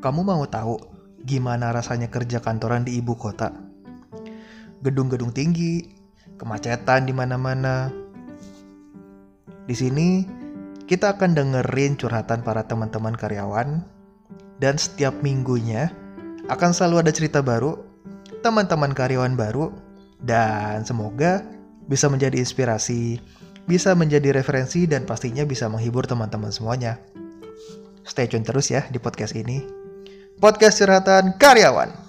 Kamu mau tahu gimana rasanya kerja kantoran di ibu kota? Gedung-gedung tinggi, kemacetan di mana-mana. Di sini kita akan dengerin curhatan para teman-teman karyawan dan setiap minggunya akan selalu ada cerita baru, teman-teman karyawan baru dan semoga bisa menjadi inspirasi, bisa menjadi referensi dan pastinya bisa menghibur teman-teman semuanya. Stay tune terus ya di podcast ini. Podcast Curhatan Karyawan.